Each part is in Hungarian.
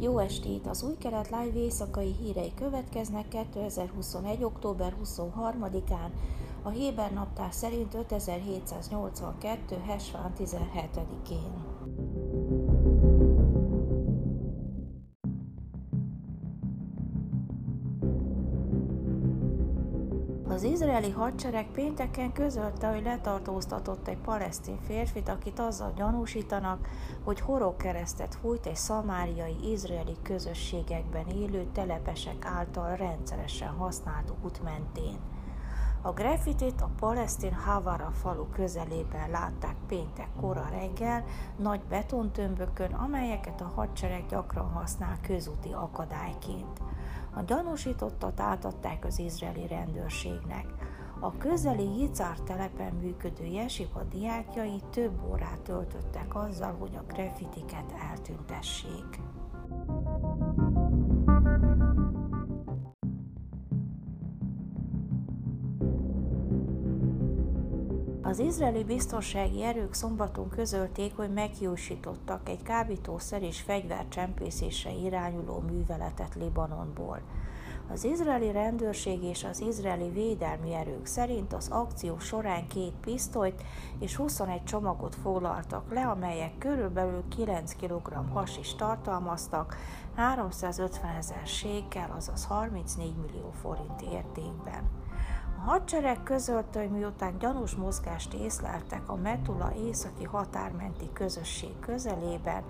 Jó estét! Az új kelet live éjszakai hírei következnek 2021. október 23-án, a Héber naptár szerint 5782. Hesván 17-én. Az izraeli hadsereg pénteken közölte, hogy letartóztatott egy palesztin férfit, akit azzal gyanúsítanak, hogy keresztet fújt egy szamáriai izraeli közösségekben élő telepesek által rendszeresen használt út mentén. A graffitit a palesztin Havara falu közelében látták péntek kora reggel nagy betontömbökön, amelyeket a hadsereg gyakran használ közúti akadályként. A gyanúsítottat átadták az izraeli rendőrségnek. A közeli Jicár telepen működő jesipa diákjai több órát töltöttek azzal, hogy a grafitiket eltüntessék. Az izraeli biztonsági erők szombaton közölték, hogy megjósítottak egy kábítószer és fegyvercsempészésre irányuló műveletet Libanonból. Az izraeli rendőrség és az izraeli védelmi erők szerint az akció során két pisztolyt és 21 csomagot foglaltak le, amelyek körülbelül 9 kg has is tartalmaztak, 350 ezer sékkel, azaz 34 millió forint értékben hadsereg közölte, hogy miután gyanús mozgást észleltek a Metula északi határmenti közösség közelében,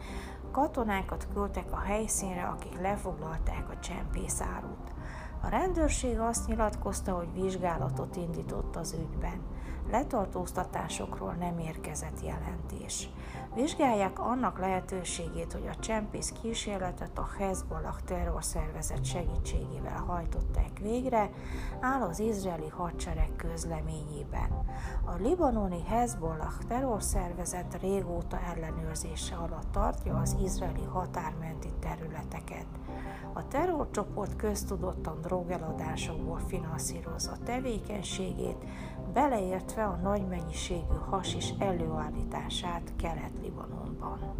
katonákat küldtek a helyszínre, akik lefoglalták a csempészárút. A rendőrség azt nyilatkozta, hogy vizsgálatot indított az ügyben. Letartóztatásokról nem érkezett jelentés. Vizsgálják annak lehetőségét, hogy a csempész kísérletet a Hezbollah terrorszervezet segítségével hajtották végre, áll az izraeli hadsereg közleményében. A libanoni Hezbollah terrorszervezet régóta ellenőrzése alatt tartja az izraeli határmenti területeket. A terrorcsoport köztudottan drogeladásokból finanszírozza tevékenységét, beleértve a nagy mennyiségű hasis előállítását Kelet-Libanonban.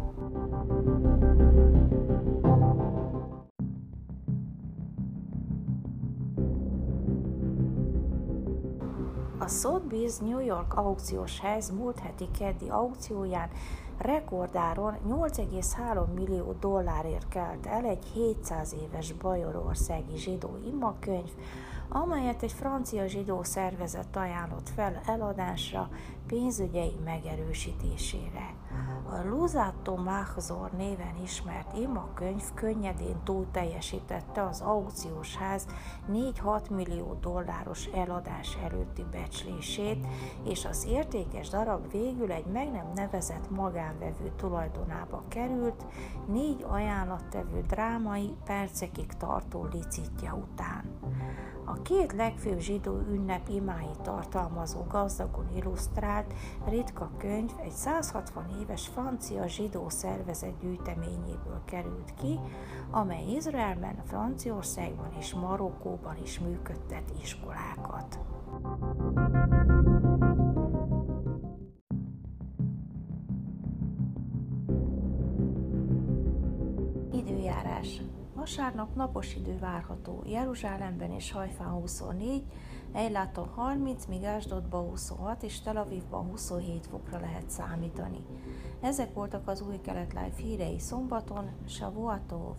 A Sotheby's New York aukciós ház múlt heti keddi aukcióján rekordáron 8,3 millió dollárért kelt el egy 700 éves bajorországi zsidó imakönyv, amelyet egy francia zsidó szervezet ajánlott fel eladásra pénzügyei megerősítésére. A Luzato Mahzor néven ismert imakönyv könnyedén túl teljesítette az aukciós ház 4-6 millió dolláros eladás előtti becslését, és az értékes darab végül egy meg nem nevezett magánvevő tulajdonába került, négy ajánlattevő drámai percekig tartó licitja után. A két legfőbb zsidó ünnep imáit tartalmazó gazdagon illusztrált ritka könyv egy 160 éves francia zsidó szervezet gyűjteményéből került ki, amely Izraelben, Franciaországban és Marokkóban is működtet iskolákat. Időjárás Vasárnap napos idő várható, Jeruzsálemben és Hajfán 24, Ejláton 30, míg Ásdodban 26 és Tel Avivban 27 fokra lehet számítani. Ezek voltak az új kelet live hírei szombaton, Shavuatov!